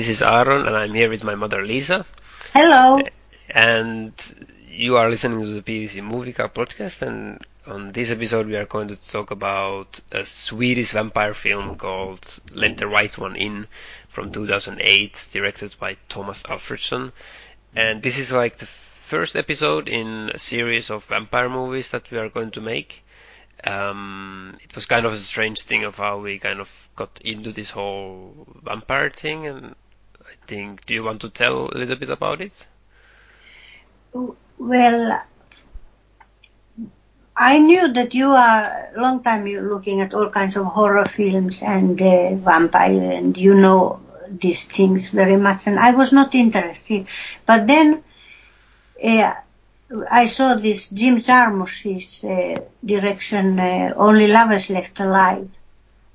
This is Aaron, and I'm here with my mother Lisa. Hello. And you are listening to the PVC Movie Car podcast, and on this episode we are going to talk about a Swedish vampire film called Let the Right One In from 2008, directed by Thomas Alfredson. And this is like the first episode in a series of vampire movies that we are going to make. Um, it was kind of a strange thing of how we kind of got into this whole vampire thing, and do you want to tell a little bit about it? Well, I knew that you are long time you're looking at all kinds of horror films and uh, vampire, and you know these things very much, and I was not interested. But then uh, I saw this Jim Jarmusch's uh, direction, uh, Only Lovers Left Alive.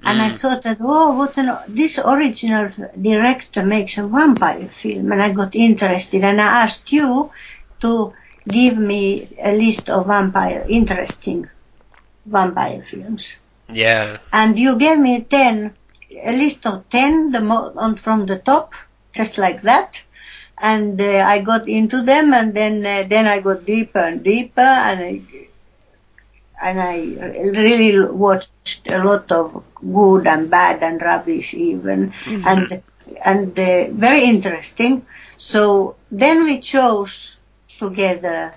And I thought that, oh, what an, this original director makes a vampire film. And I got interested and I asked you to give me a list of vampire, interesting vampire films. Yeah. And you gave me 10, a list of 10 the mo- on, from the top, just like that and uh, I got into them, and then uh, then I got deeper and deeper, and I, and I really watched a lot of good and bad and rubbish even, mm-hmm. and and uh, very interesting. So then we chose together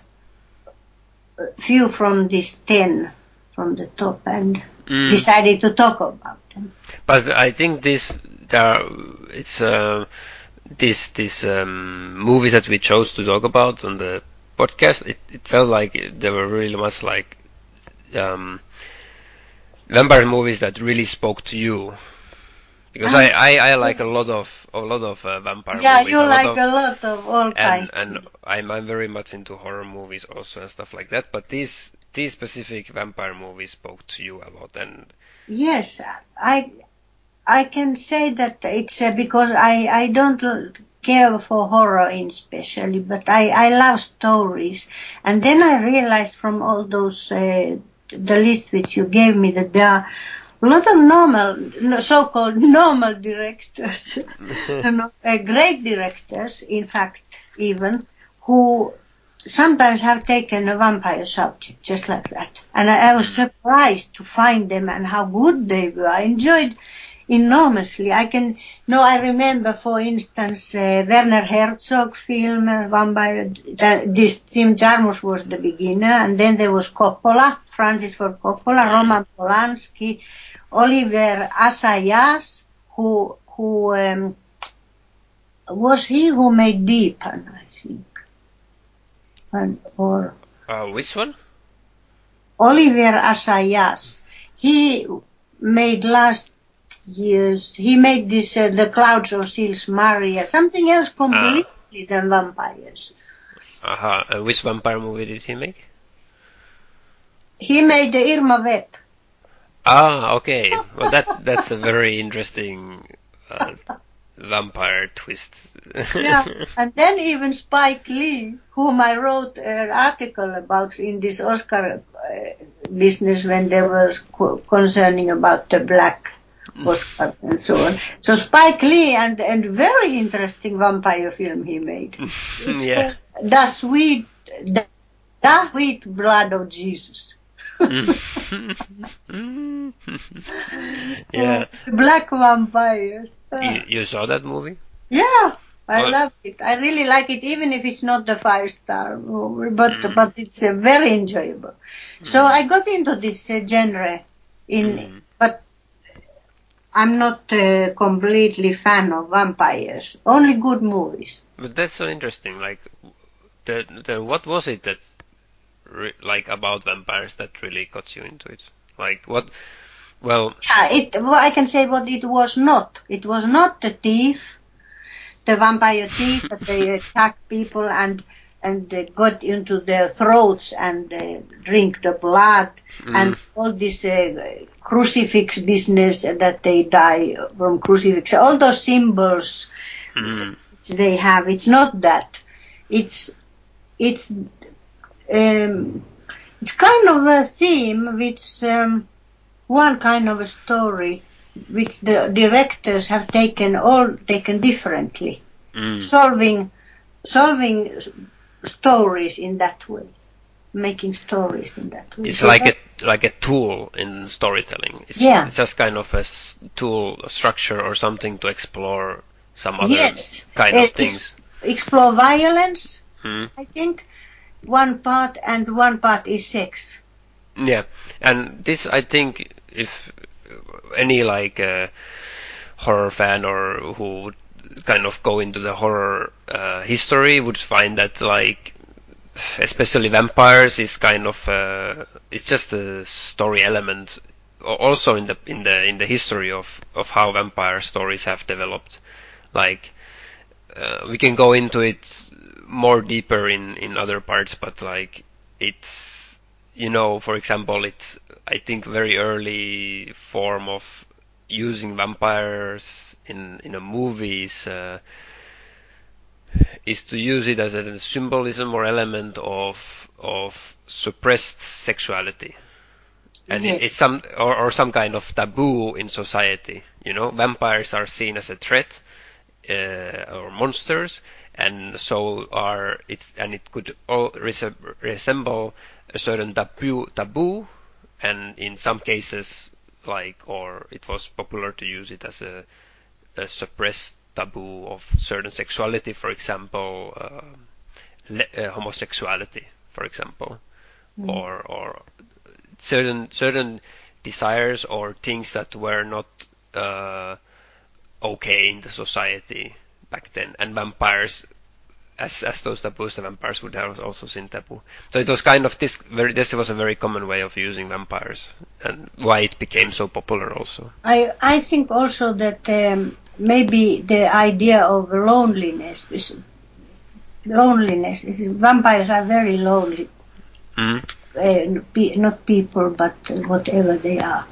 a few from these ten from the top and mm. decided to talk about them. But I think this there it's. Uh, these these um, movies that we chose to talk about on the podcast, it, it felt like they were really much like um, vampire movies that really spoke to you. Because I, I, I like a lot of a lot of uh, vampire yeah, movies. Yeah, you a like of, a lot of all and, kinds. And I'm I'm very much into horror movies also and stuff like that. But these these specific vampire movies spoke to you a lot. And yes, I I can say that it's uh, because I I don't care for horror in especially, but I, I love stories. And then I realized from all those, uh, the list which you gave me that there are a lot of normal, so-called normal directors, uh, great directors, in fact, even, who sometimes have taken a vampire subject, just like that. And I, I was surprised to find them and how good they were. I enjoyed enormously. I can, no, I remember, for instance, uh, Werner Herzog film, uh, one by, uh, this Jim Jarmusch was the beginner, and then there was Coppola, Francis Ford Coppola, Roman Polanski, Oliver Assayas, who, who, um, was he who made Dheepan, I think. And, or, uh, which one? Oliver Assayas. He made last years. He made this, uh, The Clouds of Sils Maria, something else completely uh. than vampires. Uh-huh. Which vampire movie did he make? He made the Irma Vep. Ah, okay. Well, that that's a very interesting uh, vampire twist. yeah, and then even Spike Lee, whom I wrote an article about in this Oscar uh, business when they were concerning about the black Oscars and so on. So Spike Lee and and very interesting vampire film he made. It's yeah. the, the sweet the, the sweet blood of Jesus. yeah. Black vampires. You, you saw that movie? Yeah. I what? love it. I really like it, even if it's not the five star movie, but mm. but it's uh, very enjoyable. Mm. So I got into this uh, genre in, mm. I'm not a completely fan of vampires. Only good movies. But that's so interesting. Like, the, the, what was it that's re- like about vampires that really got you into it? Like what? Well, yeah, it. Well, I can say what it was not. It was not the teeth, the vampire teeth that they attack people and and uh, got into their throats and uh, drink the blood mm. and all this uh, crucifix business that they die from crucifix. All those symbols mm. they have, it's not that. It's it's um, it's kind of a theme which um, one kind of a story which the directors have taken all taken differently, Mm. solving solving stories in that way, making stories in that way. It's So like that- a like a tool in storytelling. It's, Yeah. it's just kind of a tool, a structure, or something to explore some other yes, kind Uh, of ex- things. explore violence, Mm. I think, one part, and one part is sex. Yeah, and this I think if any like uh, horror fan or who would kind of go into the horror uh, history would find that like especially vampires is kind of uh, it's just a story element also in the in the in the history of of how vampire stories have developed. Like uh, we can go into it more deeper in in other parts but like it's you know for example it's i think very early form of using vampires in in a movie is uh, is to use it as a symbolism or element of of suppressed sexuality and Yes. it's some or, or some kind of taboo in society you know vampires are seen as a threat uh, or monsters and so are it's and it could all rese- resemble a certain taboo taboo and in some cases like or it was popular to use it as a, a suppressed taboo of certain sexuality for example uh, le- uh, homosexuality for example Mm. or or certain certain desires or things that were not uh, okay in the society back then, and vampires, as as those taboos, the vampires would have also seen taboo. So it was kind of this very this was a very common way of using vampires, and why it became so popular also. I I think also that um, maybe the idea of loneliness is loneliness is vampires are very lonely. Mm. Uh, pe- not people, but whatever they are.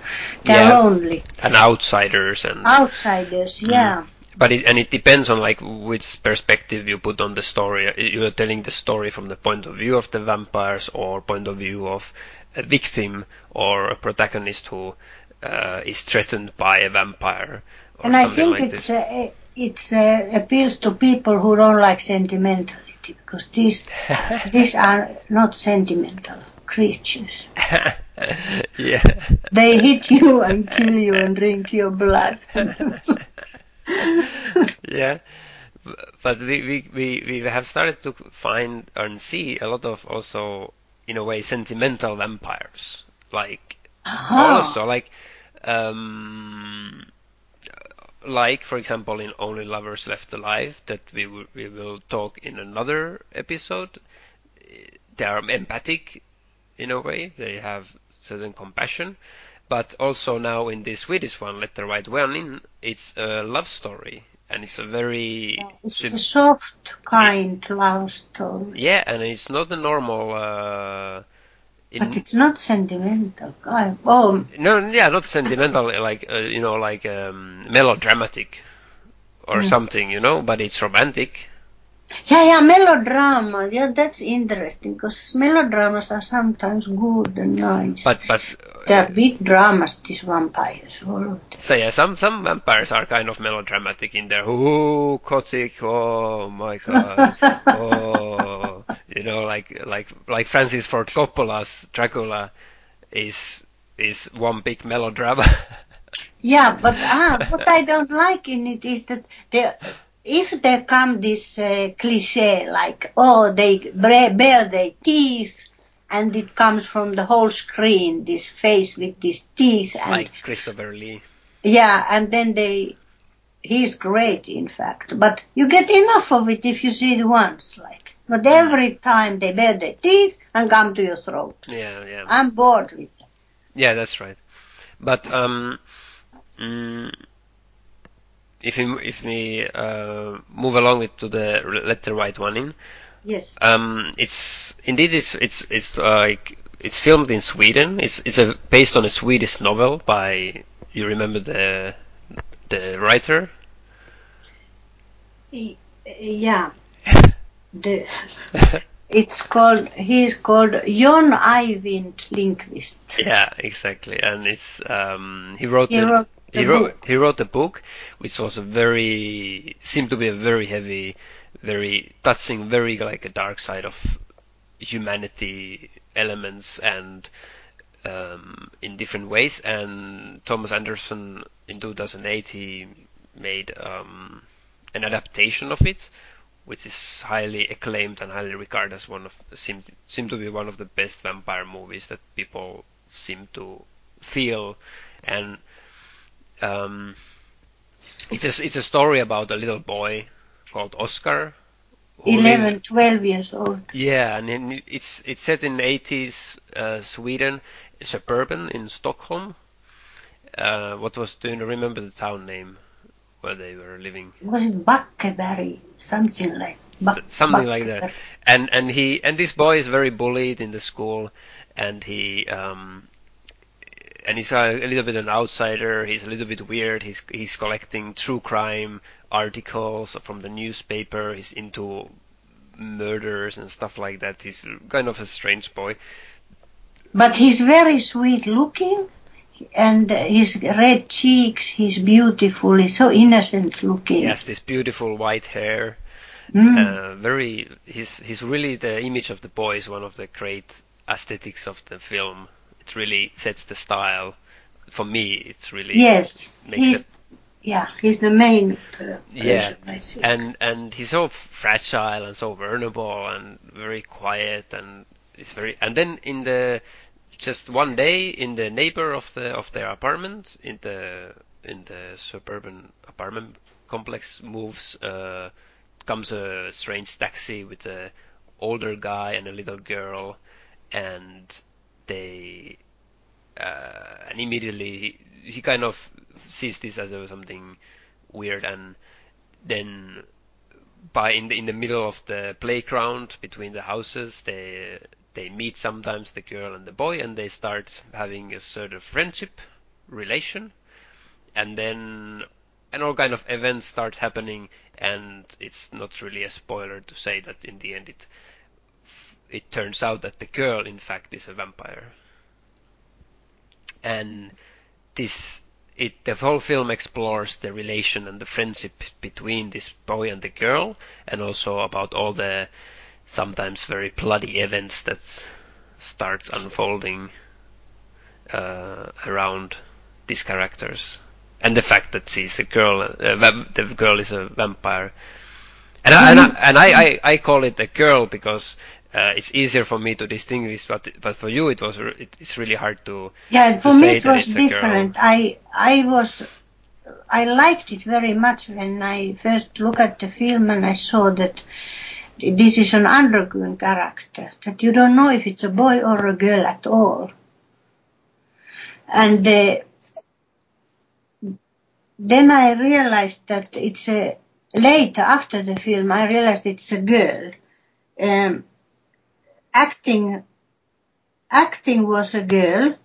They're Yeah. lonely. And outsiders and Outsiders, yeah. but it, and it depends on like which perspective you put on the story. You're telling the story from the point of view of the vampires or point of view of a victim or a protagonist who uh, is threatened by a vampire And I think like it's uh, uh, appeals to people who don't like sentimentality because these these are not sentimental creatures. yeah. They hit you and kill you and drink your blood. yeah. But we, we, we, we have started to find and see a lot of also, in a way, sentimental vampires. Like, Aha. also, like, um, like, for example, in Only Lovers Left Alive, that we will, we will talk in another episode. They are empathic in a way. They have certain compassion. But also now in this Swedish one, Let the Right One In, it's a love story. And it's a very It's sim- a soft, kind love story. yeah, and it's not a normal. Uh, in, But it's not sentimental. I, oh, no, yeah, not sentimental, like uh, you know, like um, melodramatic or Mm. something, you know. But it's romantic. yeah, yeah, melodrama. Yeah, that's interesting because melodramas are sometimes good and nice. But but They are big dramas, these vampires. All of them. so yeah, some some vampires are kind of melodramatic in their oh gothic, oh my god, oh you know, like like like Francis Ford Coppola's Dracula is is one big melodrama. Yeah, but ah, what I don't like in it is that if there come this uh, cliche like, oh, they bare their teeth, and it comes from the whole screen, this face with these teeth, and like Christopher Lee. yeah, and then they, he's great, in fact, but you get enough of it if you see it once, like, but every time they bare their teeth and come to your throat. Yeah, yeah. I'm bored with it. Yeah, that's right. But um, mm, if we if we uh, move along with to the let the right one in, Yes. um, it's indeed it's it's it's like it's filmed in Sweden. It's it's a based on a Swedish novel by you remember the the writer. Yeah. The, it's called, he's called John Ajvide Lindqvist. yeah, exactly, and it's um he wrote He wrote he wrote book. he wrote a book which was a very seemed to be a very heavy, very touching, very like a dark side of humanity elements and um, in different ways. And Thomas Anderson in 2008 he made um, an adaptation of it, which is highly acclaimed and highly regarded as one of seemed seemed to be one of the best vampire movies that people seem to feel and um, it's a it's a story about a little boy called Oscar. who live- 11, 12 years old. yeah, and in, it's it's set in the 80s uh, Sweden, suburban in Stockholm. Uh, what was? Do you remember the town name where they were living? Was it Backeberg? Something like Back- Something like that. And and he and this boy is very bullied in the school, and he um and he's a, a little bit an outsider. He's a little bit weird. He's he's collecting true crime articles from the newspaper. He's into murders and stuff like that. He's kind of a strange boy. But he's very sweet looking, and his red cheeks, he's beautiful, he's so innocent looking. He has this beautiful white hair. Mm. Uh, very he's he's really the image of the boy is one of the great aesthetics of the film. It really sets the style. For me, it's really yes, makes he's it yeah, he's the main uh, Yeah. I think. and and he's so fragile and so vulnerable and very quiet and it's very and then in the just one day in the neighbor of the of their apartment in the in the suburban apartment complex moves uh comes a strange taxi with a older guy and a little girl and they uh, and immediately he, he kind of sees this as something weird and then by in the in the middle of the playground between the houses they they meet sometimes the girl and the boy and they start having a sort of friendship relation. And then and all kind of events start happening and it's not really a spoiler to say that in the end it it turns out that the girl in fact is a vampire. And this it the whole film explores the relation and the friendship between this boy and the girl and also about all the sometimes very bloody events that starts unfolding uh, around these characters and the fact that she's a girl uh, va- the girl is a vampire and I, and, I, and I, I, I call it a girl because uh, it's easier for me to distinguish but but for you it was it, it's really hard to Yeah, to for me it was girl. different. I I was I liked it very much when I first looked at the film and I saw that this is an underground character that you don't know if it's a boy or a girl at all. And uh, then I realized that it's a later after the film I realized it's a girl. Um, acting acting was a girl,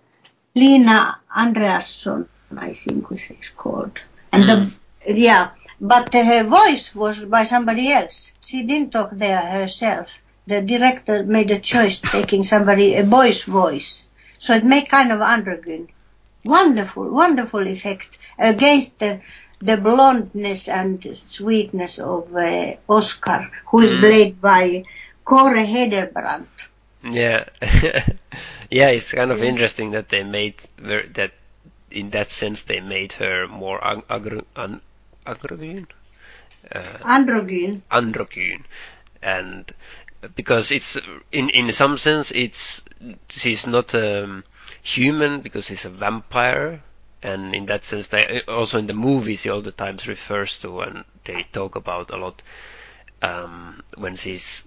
Lina Andreasson, I think she's called. And the, yeah, but her voice was by somebody else. She didn't talk there herself. The director made a choice taking somebody, a boy's voice. So it made kind of underground. Wonderful, wonderful effect against the, the blondness and sweetness of uh, Oscar, who is Mm. played by Kåre Hedebrant. Yeah, yeah, it's kind of interesting that they made ver- that in that sense they made her more ag- an- androgyn, uh, Androgyn. androgyn, and because it's in in some sense it's she's not um, human because she's a vampire, and in that sense they also in the movies she all the times refers to and they talk about a lot um, when she's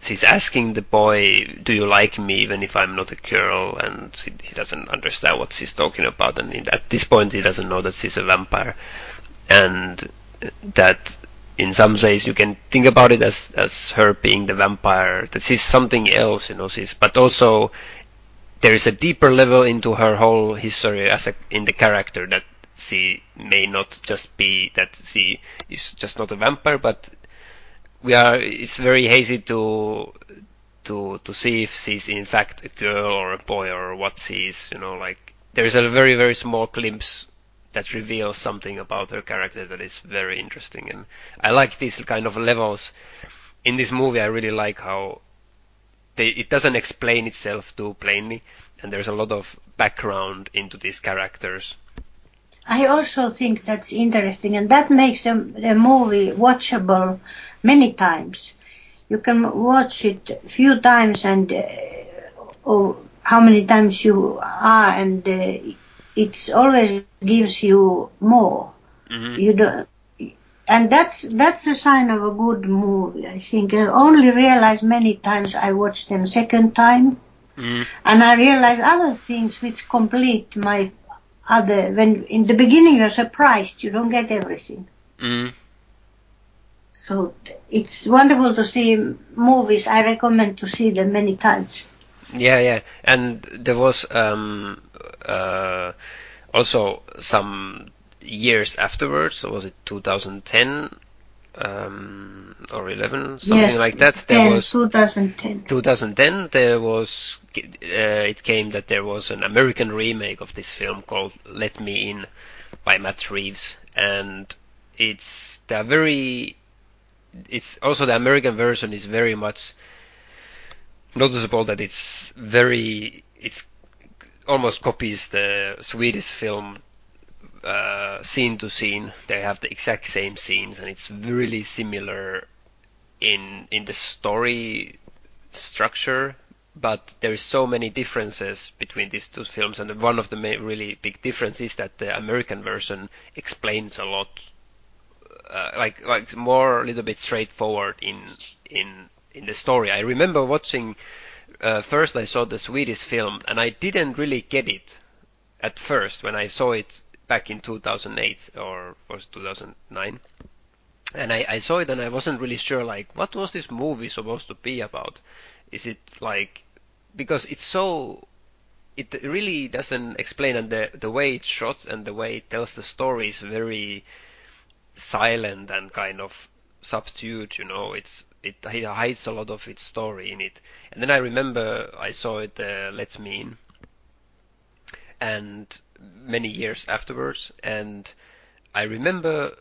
she's asking the boy, "Do you like me, even if I'm not a girl?" And she, he doesn't understand what she's talking about, and in, at this point he doesn't know that she's a vampire, and that in some ways you can think about it as as her being the vampire, that she's something else, you know. She's but also there is a deeper level into her whole history as a in the character that she may not just be that she is just not a vampire, but we are it's very hazy to to to see if she's in fact a girl or a boy or what she is you know like there's a very very small glimpse that reveals something about her character that is very interesting. And I like these kind of levels in this movie. I really like how they, it doesn't explain itself too plainly, and there's a lot of background into these characters. I also think that's interesting, and that makes a, a movie watchable many times. You can watch it few times, and uh, or how many times you are, and uh, it always gives you more. Mm-hmm. You don't, and that's that's a sign of a good movie. I think I only realize many times I watched them second time, Mm. and I realize other things which complete my other. When in the beginning you're surprised, you don't get everything. Mm. So it's wonderful to see movies. I recommend to see them many times. Yeah, yeah, and there was um, also some years afterwards. Was it 2010 um, or 11, something yes, like that? 10, There was 2010. 2010. There was uh, it came that there was an American remake of this film called Let Me In by Matt Reeves, and it's the very it's also the American version is very much noticeable that it's very it's almost copies the Swedish film uh, scene to scene. They have the exact same scenes, and it's really similar in in the story structure. But there is so many differences between these two films, and one of the really big differences is that the American version explains a lot, uh, like like more a little bit straightforward in in in the story. I remember watching uh, first I saw the Swedish film and I didn't really get it at first when I saw it back in 2008 or was 2009. And I, I saw it and I wasn't really sure like what was this movie supposed to be about? Is it like because it's so it really doesn't explain and the the way it's shot and the way it tells the story is very silent and kind of subdued, you know. It's it, it hides a lot of its story in it. And then I remember I saw it uh, Let's Me In, and many years afterwards, and I remember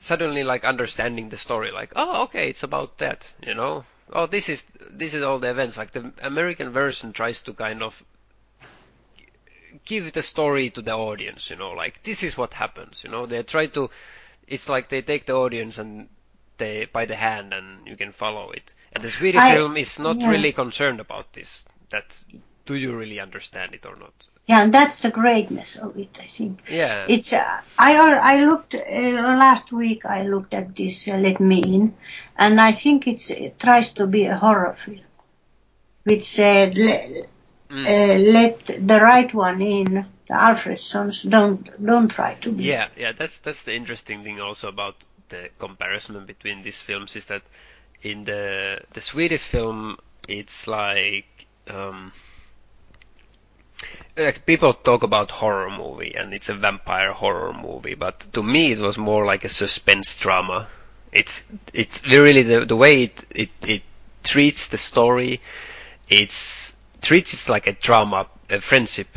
suddenly like understanding the story, like oh okay, it's about that, you know. Oh, this is this is all the events. Like the American version tries to kind of give the story to the audience, you know, like this is what happens, you know. They try to. It's like they take the audience and they by the hand and you can follow it. And the Swedish I- film is not yeah. really concerned about this. That do you really understand it or not? Yeah, and that's the greatness of it, I think. Yeah. It's uh, I I looked uh, last week. I looked at this uh, Let Me In, and I think it's it tries to be a horror film, which said le, Mm. uh, let the right one in. The Alfredsons don't don't try to be. Yeah, yeah, that's that's the interesting thing also about the comparison between these films is that in the the Swedish film it's like um, like people talk about horror movie and it's a vampire horror movie, but to me it was more like a suspense drama. It's it's really the the way it it, it treats the story. It's treats it like a drama, a friendship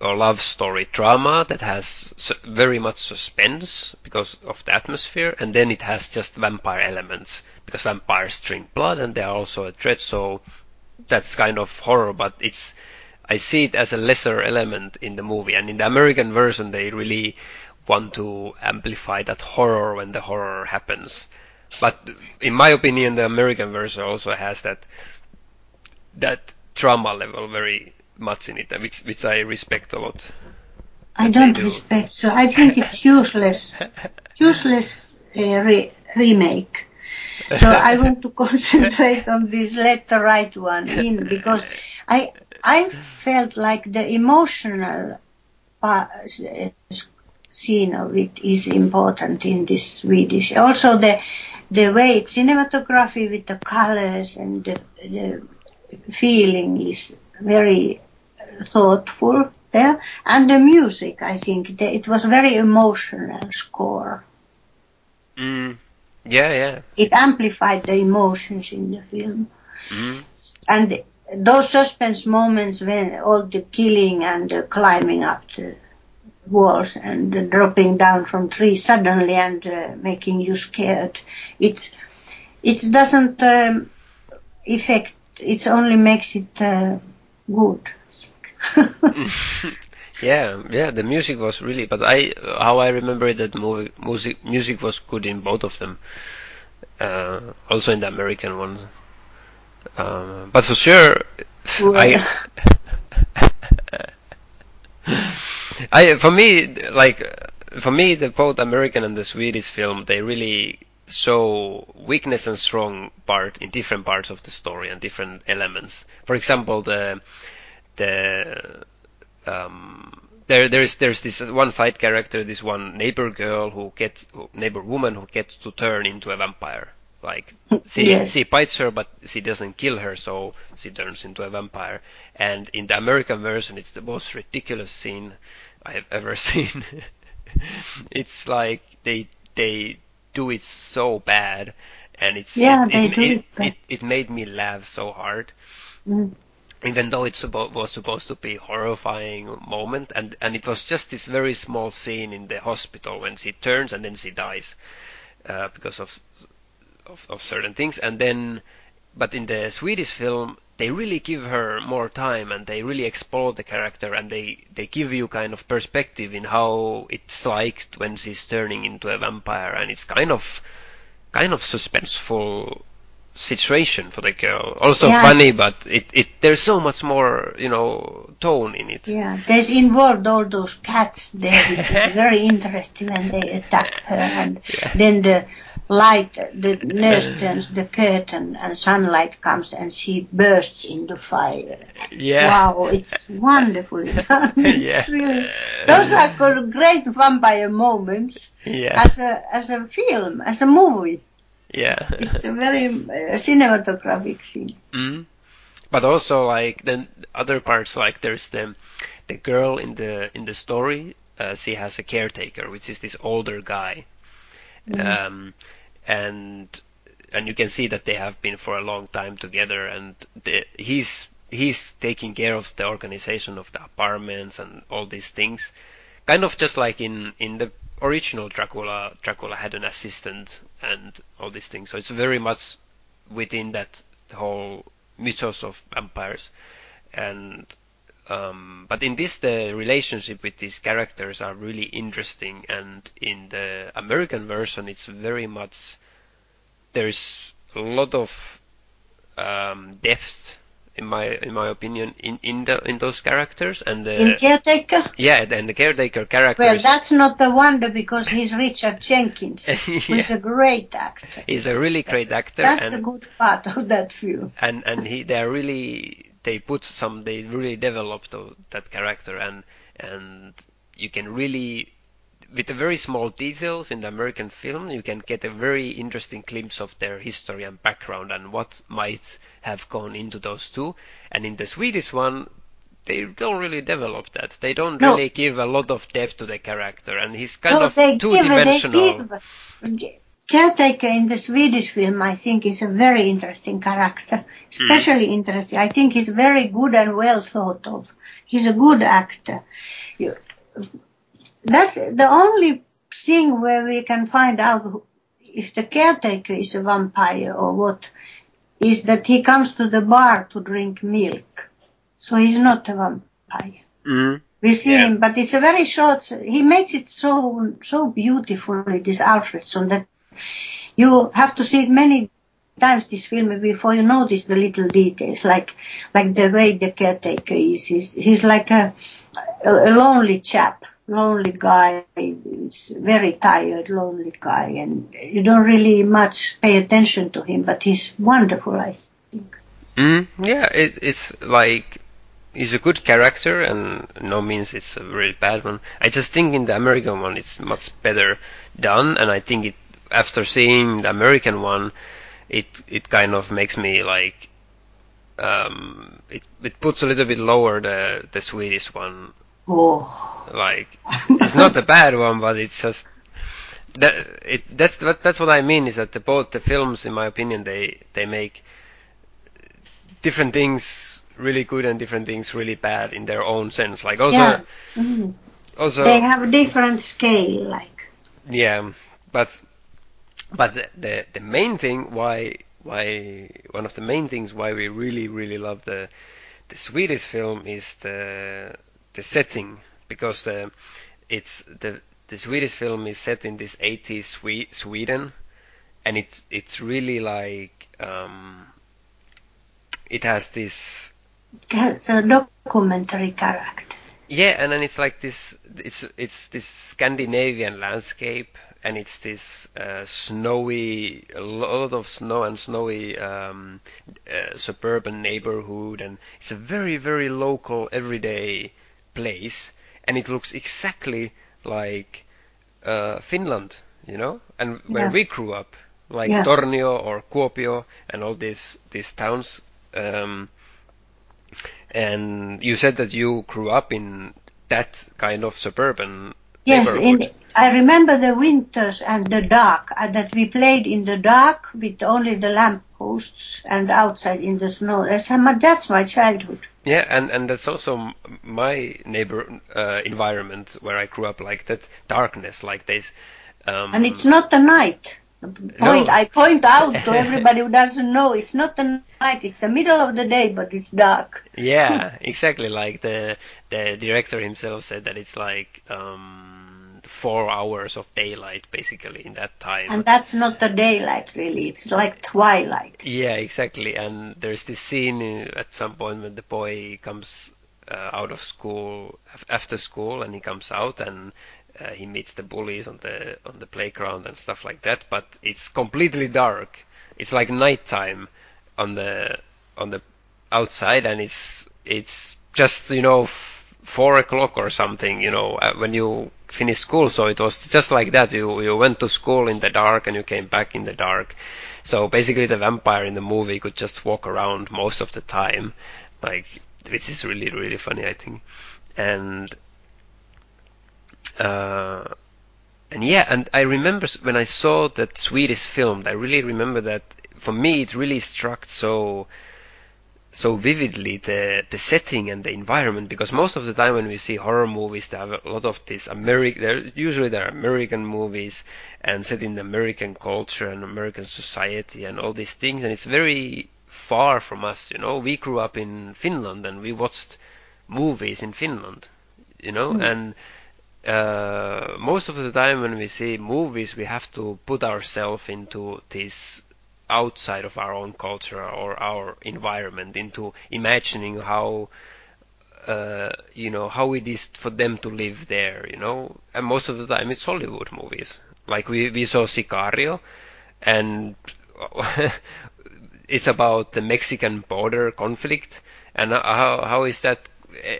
or love story drama that has very much suspense because of the atmosphere, and then it has just vampire elements because vampires drink blood and they are also a threat. So that's kind of horror, but it's I see it as a lesser element in the movie. And in the American version, they really want to amplify that horror when the horror happens. But in my opinion, the American version also has that that drama level very much in it, which which I respect a lot. I don't do. respect. So I think it's useless, useless uh, re- remake. So I want to concentrate on this let the right one in because I I felt like the emotional pa- s- scene of it is important in this Swedish. Also the the way it's cinematography with the colors and the, the feeling is very thoughtful there. And the music, I think, the, it was very emotional score. Mm. Yeah, yeah. It amplified the emotions in the film. Mm. And those suspense moments when all the killing and the climbing up the walls and uh, dropping down from trees suddenly and uh, making you scared. It's it doesn't um, affect. It only makes it uh, good. yeah, yeah. The music was really, but I how I remember it that movie music music was good in both of them. Uh, also in the American one. Uh, but for sure, I I for me like for me the both American and the Swedish film they really show weakness and strong part in different parts of the story and different elements. For example, the the um, there there's there's this one side character, this one neighbor girl who gets neighbor woman who gets to turn into a vampire. Like she yes. she bites her, but she doesn't kill her, so she turns into a vampire. And in the American version, it's the most ridiculous scene I have ever seen. it's like they they do it so bad, and it's yeah, it, they it, do it, it, it, made me laugh so hard. Mm. Even though it suppo- was supposed to be a horrifying moment, and, and it was just this very small scene in the hospital when she turns and then she dies uh, because of, of of certain things, and then but in the Swedish film they really give her more time and they really explore the character and they, they give you kind of perspective in how it's like when she's turning into a vampire and it's kind of kind of suspenseful situation for the girl. Also Yeah. funny, but it, it there's so much more you know tone in it. Yeah, there's involved all those cats there, which is very interesting, and they attack her, and Yeah. then the light, the nurse turns the curtain, and sunlight comes, and she bursts into fire. Yeah. Wow, it's wonderful. It's Yeah. really, those are great vampire moments Yeah. as a as a film, as a movie. Yeah. It's a very uh, cinematographic thing. Mm. But also like then other parts like there's the the girl in the in the story uh, she has a caretaker which is this older guy um, and and you can see that they have been for a long time together and the, he's he's taking care of the organization of the apartments and all these things kind of just like in in the original Dracula Dracula had an assistant and all these things. So it's very much within that whole mythos of vampires. And um, but in this the relationship with these characters are really interesting. And in the American version it's very much there's a lot of um, depth in my in my opinion in in the in those characters and the In Caretaker, yeah and the caretaker character well, that's not a wonder because he's Richard Jenkins, who's a great actor. He's a really great actor That's and a good part of that film. and and he they're really they put some they really developed that character and and you can really with the very small details in the American film you can get a very interesting glimpse of their history and background and what might have gone into those two and in the Swedish one they don't really develop that they don't No. really give a lot of depth to the character and he's kind No, of they two give, they dimensional give. Caretaker in the Swedish film, I think, is a very interesting character. Hmm. Especially interesting. I think he's very good and well thought of. He's a good actor. You, that's the only thing where we can find out if the caretaker is a vampire or what is that he comes to the bar to drink milk. So he's not a vampire. mm. We see Yeah. him, but it's a very short. He makes it so so beautifully. This Alfredson that you have to see it many times. This film before you notice the little details, like like the way the caretaker is. He's, he's like a, a a lonely chap, lonely guy. Very tired, lonely guy, and you don't really much pay attention to him. But he's wonderful. I think. Mm, yeah, it, it's like he's a good character, and no means it's a really bad one. I just think in the American one it's much better done, and I think it after seeing the American one, it it kind of makes me like um, it it puts a little bit lower the the Swedish one. Oh, Like it's not a bad one, but it's just that it that's what that's what I mean is that the, both the films, in my opinion, they they make different things really good and different things really bad in their own sense. Like also yeah. Mhm. Also, they have different scale, like. Yeah, but but the, the the main thing why why one of the main things why we really really love the the Swedish film is the the setting because the it's the the Swedish film is set in this 80s Swe- Sweden and it's it's really like um, it has this It's a documentary character. yeah and then it's like this it's it's this Scandinavian landscape and it's this uh, snowy a lot of snow and snowy um, uh, suburban neighborhood and it's a very very local everyday place and it looks exactly like uh, Finland you know and where Yeah. we grew up like Yeah. Tornio or Kuopio and all these these towns um, and you said that you grew up in that kind of suburban Yes, in, I remember the winters and the dark, uh, that we played in the dark with only the lamp posts and outside in the snow. That's, that's my childhood. Yeah, and and that's also my neighbor uh, environment where I grew up, like that darkness, like this. Um, And it's not the night. Point, I point out to everybody who doesn't know, it's not the night, it's the middle of the day, but it's dark. yeah, exactly. Like the the director himself said that it's like um, four hours of daylight basically in that time. And that's not the daylight really, it's like twilight. Yeah, exactly. And there's this scene uh, at some point when the boy comes uh, out of school after school, and he comes out and uh, he meets the bullies on the on the playground and stuff like that. But it's completely dark. It's like nighttime on the on the outside, and it's it's just you know f- four o'clock or something. You know uh, when you finish school, so it was just like that. You you went to school in the dark and you came back in the dark. So basically, the vampire in the movie could just walk around most of the time, like which is really really funny, I think. And uh, and yeah, and I remember when I saw that Swedish film, I really remember that for me it really struck so so vividly the the setting and the environment because most of the time when we see horror movies they have a lot of this American they're usually they're American movies and set in the American culture and American society and all these things and it's very far from us you know we grew up in Finland and we watched movies in Finland you know Mm. and uh, most of the time when we see movies we have to put ourselves into this outside of our own culture or our environment into imagining how uh, you know how it is for them to live there you know? And most of the time it's Hollywood movies. Like we, we saw Sicario and it's about the Mexican border conflict and how how is that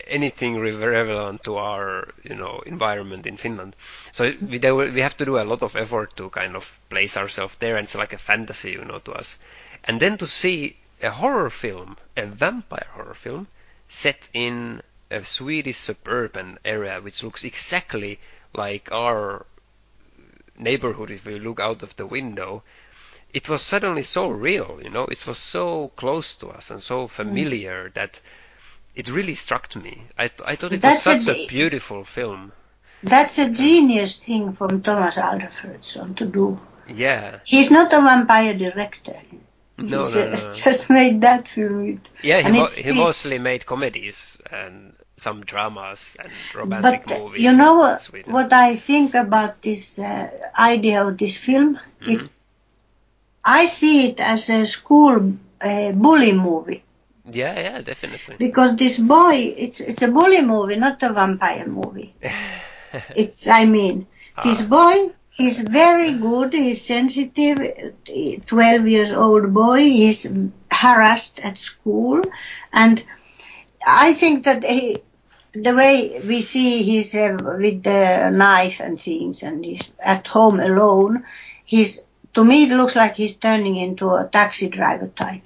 anything relevant to our you know environment in Finland. So we we have to do a lot of effort to kind of place ourselves there and it's like a fantasy you know to us. And then to see a horror film a vampire horror film set in a Swedish suburban area which looks exactly like our neighborhood if we look out of the window it was suddenly so real, you know, it was so close to us and so mm. familiar that it really struck me. I, th- I thought it That's was a such a d- beautiful film. That's a genius thing from Thomas Alfredson to do. Yeah. He's not a vampire director. No, He's no, uh, no. just made that film. With, Yeah, he, mo- he mostly made comedies and some dramas and romantic But uh, movies. you know what, what I think about this uh, idea of this film? Mhm. It, I see it as a school uh, bully movie Yeah, yeah, definitely. because this boy, it's it's a bully movie, not a vampire movie. It's, I mean, this Ah. boy, he's very good, he's sensitive, 12 years old boy, he's harassed at school, and I think that he, the way we see he's uh, with the knife and things and he's at home alone, he's, to me it looks like he's turning into a taxi driver type.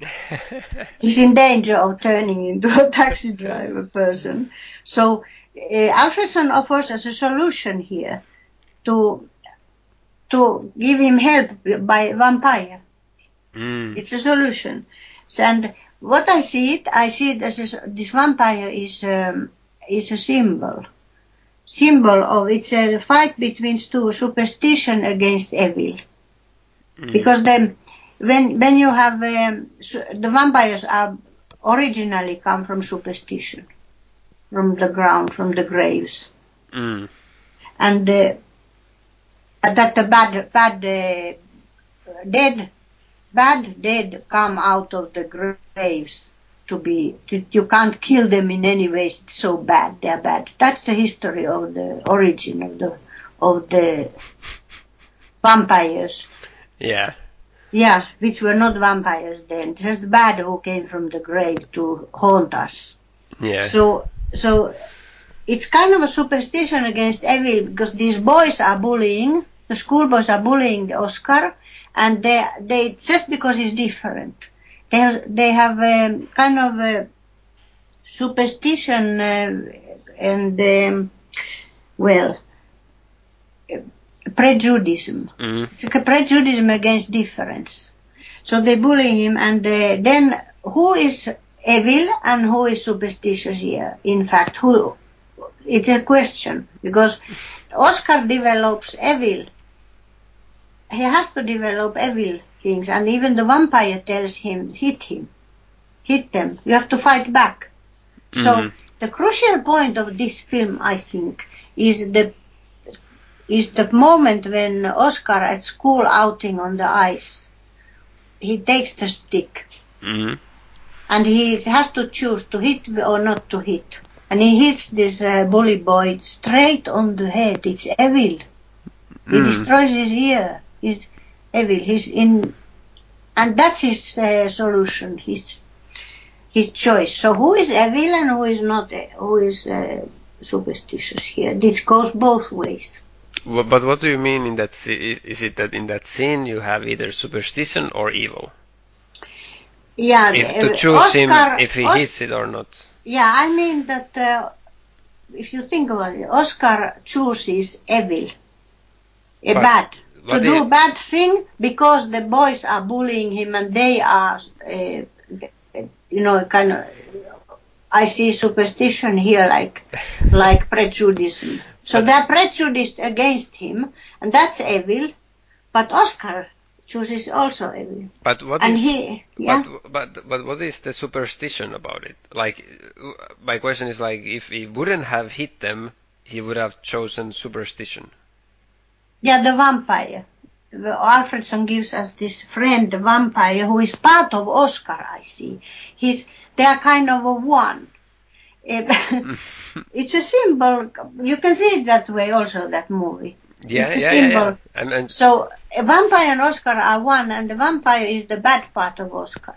He's in danger of turning into a taxi driver person. So uh, Alfredson offers us a solution here to to give him help by vampire. Mm. It's a solution. And what I see it, I see it as a, this vampire is um, is a symbol. symbol of it's a fight between two superstition against evil. Mm. Because then when when you have um, the vampires are originally come from superstition, from the ground, from the graves, Mm. and uh, that the bad bad uh, dead bad dead come out of the graves to be to, you can't kill them in any way it's so bad they're bad that's the history of the origin of the of the vampires Yeah. yeah which were not vampires then just bad who came from the grave to haunt us Yeah. so so it's kind of a superstition against evil because these boys are bullying the schoolboys are bullying Oscar and they they just because he's different they have, they have um, kind of a superstition uh, and um, well prejudice Mm. it's like a prejudice against difference. So they bully him, and uh, then who is evil and who is superstitious here? In fact, who? It's a question because Oscar develops evil. He has to develop evil things, and even the vampire tells him, "Hit him, hit them. You have to fight back." So Mhm. the crucial point of this film, I think, is the is the moment when Oscar at school outing on the ice, he takes the stick Mm. and he has to choose to hit or not to hit. And he hits this uh, bully boy straight on the head. It's evil. He Mm. destroys his ear. He's evil. He's in, and that's his uh, solution. His his choice. So who is evil and who is not? uh, Who is uh, superstitious here? This goes both ways. But what do you mean in that? Is, it that in that scene you have either superstition or evil? Yeah, If, uh, to choose him if he Os- hits it or not. Yeah, I mean that uh, if you think about it, Oscar chooses evil, a But bad, to do if- bad thing because the boys are bullying him and they are, uh, you know, kind of. I see superstition here, like like prejudice. So But- they're prejudiced against him, and that's evil. But Oscar chooses also evil, But what and is- he, yeah. But, but but what is the superstition about it? Like, my question is like, if he wouldn't have hit them, he would have chosen superstition. Yeah, the vampire. Alfredson gives us this friend, the vampire, who is part of Oscar, I see. He's, they are kind of a one. It's a symbol. You can see it that way also, that movie. Yeah, It's a yeah, yeah, yeah. symbol. And, and So, a vampire and Oscar are one, and the vampire is the bad part of Oscar.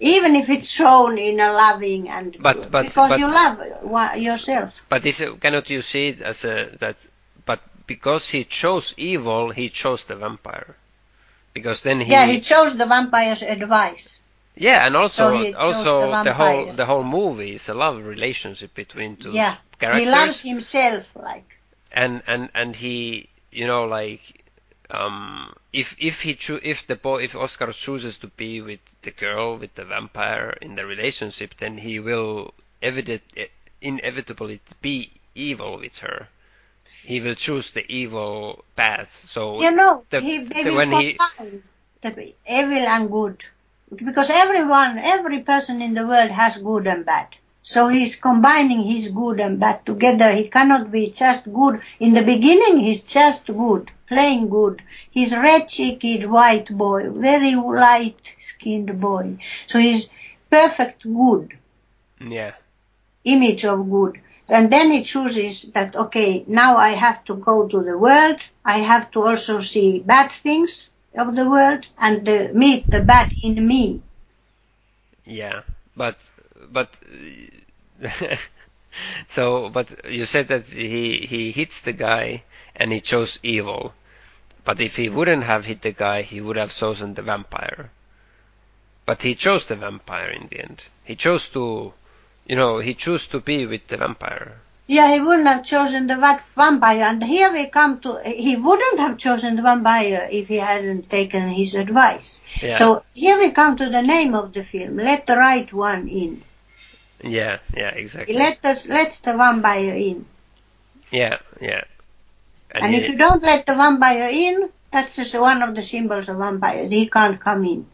Even if it's shown in a loving and But- but- because but- you love yourself. but this cannot you see it as a that? But because he chose evil, he chose the vampire. Because then he yeah, he chose the vampire's advice. Yeah, and also So also the the, whole the whole movie is a love relationship between two Yeah, characters. he loves himself, like. and and and he you know like um if if he cho- if the boy if Oscar chooses to be with the girl with the vampire in the relationship then he will evident inevitably be evil with her he will choose the evil path so You know, the- he, they the- will when he evil and good. Because everyone, every person in the world has good and bad. So he's combining his good and bad together. He cannot be just good. In the beginning, he's just good, plain good. He's red-cheeked white boy, very light-skinned boy. So he's perfect good yeah image of good. And then he chooses that, okay, now I have to go to the world. I have to also see bad things of the world and uh, meet the bad in me. Yeah, but but so but you said that he he hits the guy and he chose evil. But if he wouldn't have hit the guy, he would have chosen the vampire. But he chose the vampire in the end. He chose to, you know, he chose to be with the vampire. Yeah, he wouldn't have chosen the va- vampire. And here we come to, he wouldn't have chosen the vampire if he hadn't taken his advice. Yeah. So here we come to the name of the film. Let the right one in. yeah, yeah, exactly. Let us, let the vampire in. Yeah, yeah. And, if you don't let the vampire in, that's just one of the symbols of vampire. He can't come in.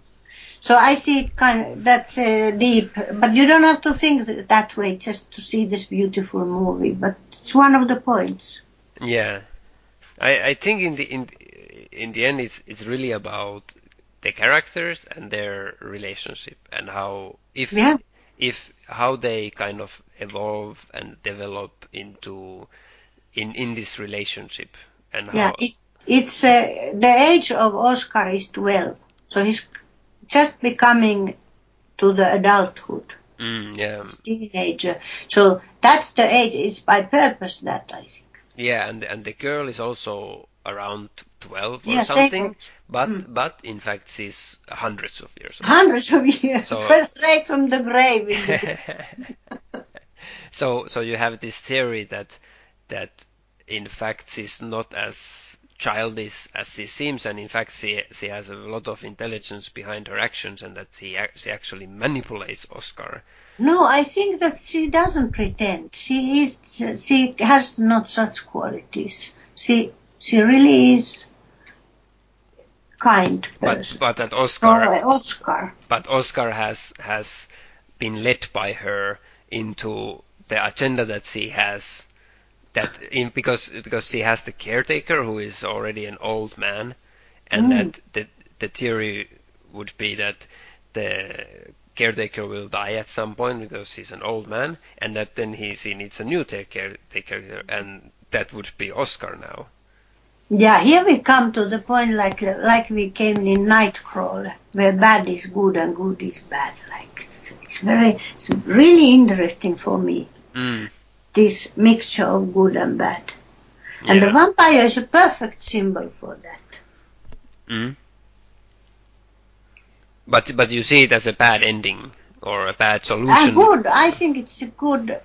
So I see it kind of, that's uh, deep, but you don't have to think that way just to see this beautiful movie. But it's one of the points. Yeah, I I think in the in in the end it's it's really about the characters and their relationship and how if Yeah. if how they kind of evolve and develop into in in this relationship and Yeah, how it, it's uh, the age of Oscar is 12, so he's just becoming to the adulthood, mm, yeah teenager. So that's the age. It's by purpose that I think. yeah and and the girl is also around 12 or Yeah, something but Mm. but in fact she's hundreds of years old Hundreds of years, So- first straight from the grave. The, so so you have this theory that that in fact she's not as childish as she seems and in fact she she has a lot of intelligence behind her actions and that she she actually manipulates Oscar. no, I think that she doesn't pretend. She is. She has not such qualities. She she really is kind But person. but that Oh, Oscar uh, Oscar. but Oscar has has been led by her into the agenda that she has that in because because she has the caretaker who is already an old man and Mm. that the the theory would be that the caretaker will die at some point because he's an old man and that then he, he needs a new ta- caretaker and that would be Oscar now. Yeah, here we come to the point like like we came in Nightcrawler, where bad is good and good is bad. Like it's, it's very, it's really interesting for me Mm. This mixture of good and bad. And the vampire is a perfect symbol for that. Mm. But but you see it as a bad ending or a bad solution. And good, I think it's a good.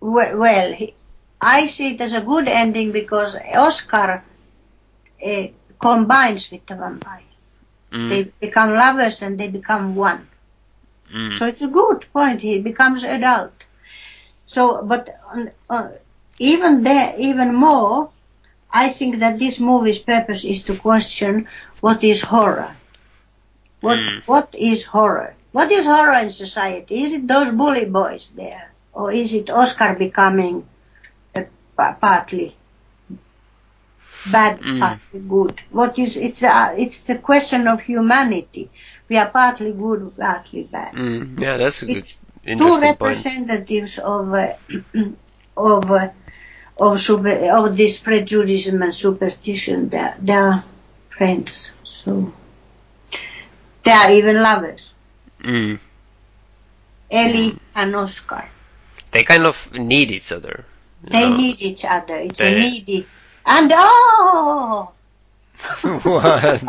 Well, I see it as a good ending because Oscar uh, combines with the vampire. Mm. They become lovers and they become one. Mm. So it's a good point. He becomes adult. So, but uh, even there, even more, I think that this movie's purpose is to question what is horror. What Mm. what is horror? What is horror in society? Is it those bully boys there, or is it Oscar becoming a, partly bad, Mm. partly good? What is it's uh, it's the question of humanity. We are partly good, partly bad Mm. Yeah, that's a good it's two representatives of uh, of uh, of super, of this prejudice and superstition. They're, they're friends, so they are even lovers. Mm. Eli and Oscar. They kind of need each other. They know. need each other. It's a They- needy. And oh, what?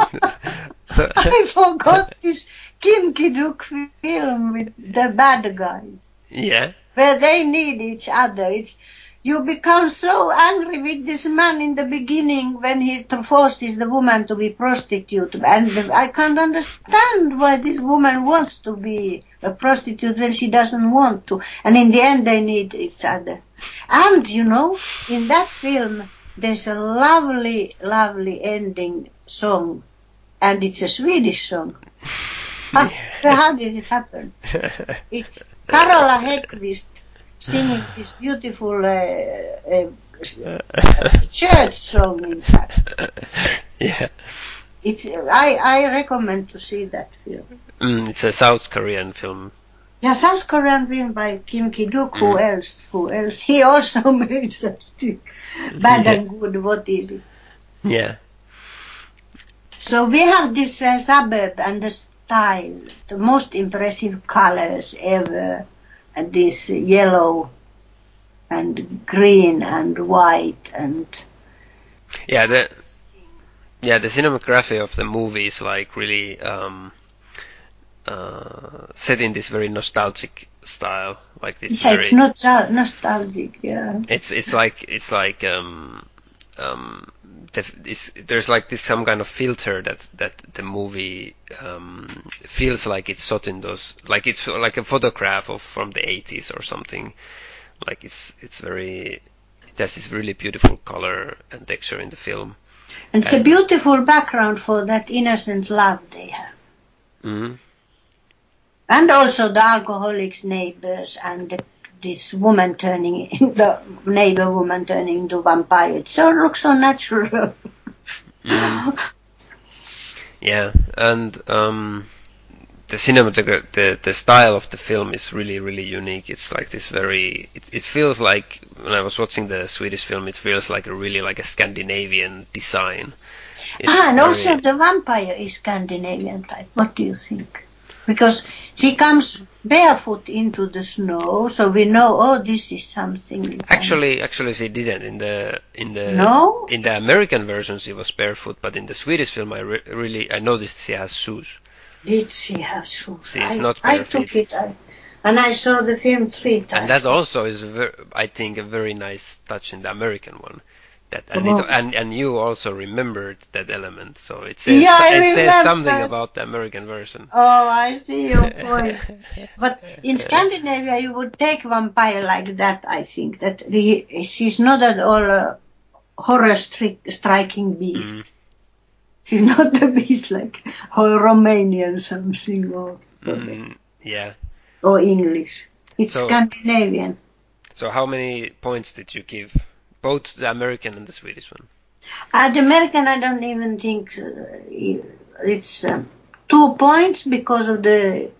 I forgot this Kim Ki-duk film with the bad guy. yeah. where they need each other. It's you become so angry with this man in the beginning when he forces the woman to be prostitute, and I can't understand why this woman wants to be a prostitute when she doesn't want to. And in the end, they need each other. And you know, in that film, there's a lovely, lovely ending song, and it's a Swedish song. How, how did it happen? It's Carola Häggkvist singing this beautiful uh, uh, church song. In fact, yeah. it's I I recommend to see that film. Mm, it's a South Korean film. Yeah, South Korean film by Kim Ki-duk. Who Mm. else? Who else? He also made something bad and good. What is it? Yeah. So we have this uh, suburb and the style, the most impressive colors ever, and this yellow and green and white and Yeah, the yeah the cinematography of the movie is like really um, uh, set in this very nostalgic style. Like this yeah, very it's not nostalgic. Yeah, it's it's like it's like um um the, it's, there's like this some kind of filter that that the movie um feels like it's shot in those like it's like a photograph of from the 80s or something like it's it's very it has this really beautiful color and texture in the film. And it's a beautiful background for that innocent love they have. hmm And also the alcoholics neighbors and the, this woman turning, the neighbor woman turning into vampire. It so looks so natural. Yeah, and um, the cinematography, the the style of the film is really really unique. It's like this very. It it feels like when I was watching the Swedish film, it feels like a really like a Scandinavian design. It's ah, and very- also the vampire is Scandinavian type. What do you think? Because she comes barefoot into the snow, so we know, oh, this is something. Actually, actually, she didn't in the in the No? in the American version she was barefoot, but in the Swedish film I re- really I noticed she has shoes. Did she have shoes? She is I, not I took it, I, and I saw the film three times. And that also is, ver- I think, a very nice touch in the American one. That and, it, and and you also remembered that element, so it says Yeah, it says something about the American version. Oh, I see your point. But in Scandinavia, you would take vampire like that. I think that he, she's not at all a horror stri- striking beast. Mm. She's not the beast like or Romanian something or Mm, yeah. or English. It's So- Scandinavian. So how many points did you give? Both the American and the Swedish one. At American, I don't even think uh, it's uh, two points because of the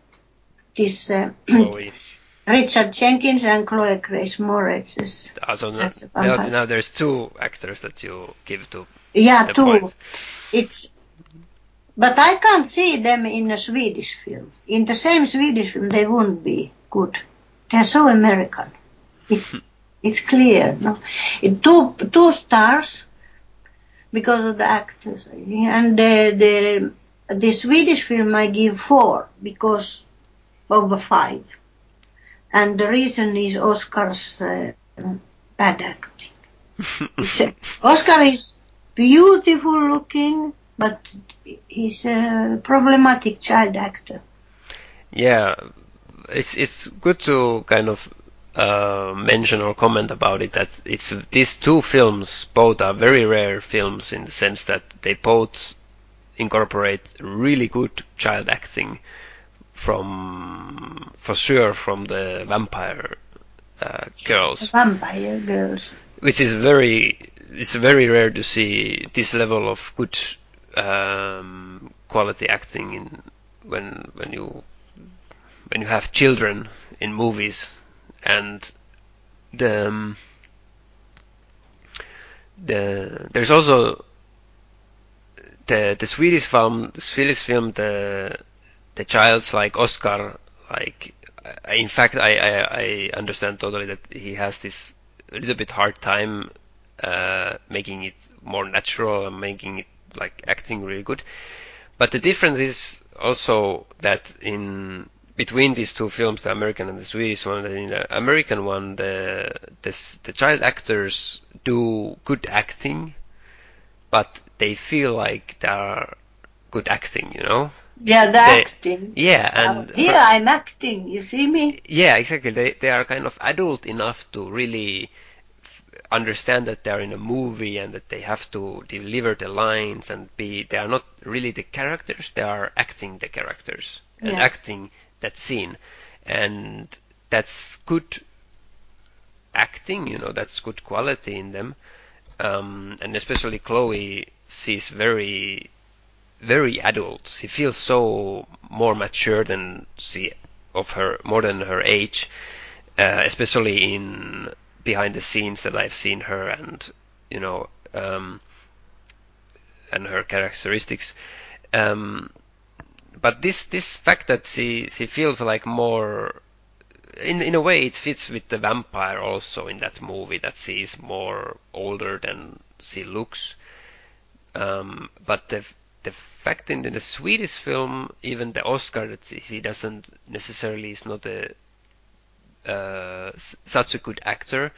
this uh, Richard Jenkins and Chloe Grace Moretz. is- Uh, so now, now, now there's two actors that you give to Yeah, two. point. It's, but I can't see them in a Swedish film. In the same Swedish film, they wouldn't be good. They're so American. It, it's clear, no? Two two stars because of the actors, and the the the Swedish film I give four because over five, and the reason is Oscar's uh, bad acting. A- Oscar is beautiful looking, but he's a problematic child actor. Yeah, it's it's good to kind of uh, mention or comment about it that it's these two films both are very rare films in the sense that they both incorporate really good child acting from for sure from the vampire uh, girls Vampire girls. which is very it's very rare to see this level of good um, quality acting in when when you when you have children in movies and the um, the there's also the the Swedish film the Swedish film the the child's like Oscar like in fact I, I I understand totally that he has this a little bit hard time uh, making it more natural and making it like acting really good. But the difference is also that in between these two films, the American and the Swedish one, in the American one, the this, the child actors do good acting, but they feel like they are good acting, you know? Yeah, the They- acting. Yeah, and Uh, here I'm acting. You see me? yeah, exactly. They they are kind of adult enough to really f- understand that they are in a movie and that they have to deliver the lines and be. They are not really the characters. They are acting the characters and Yeah. acting that scene, and that's good acting. You know, that's good quality in them. Um, and especially Chloe, she's very very adult. She feels so more mature than she of her more than her age, uh, especially in behind the scenes that I've seen her and you know um, and her characteristics. Um, but this this fact that she she feels like more in in a way it fits with the vampire also in that movie that she is more older than she looks. Um, but the the fact in the, Swedish film, even the Oscar that she, doesn't necessarily is not a uh, such a good actor.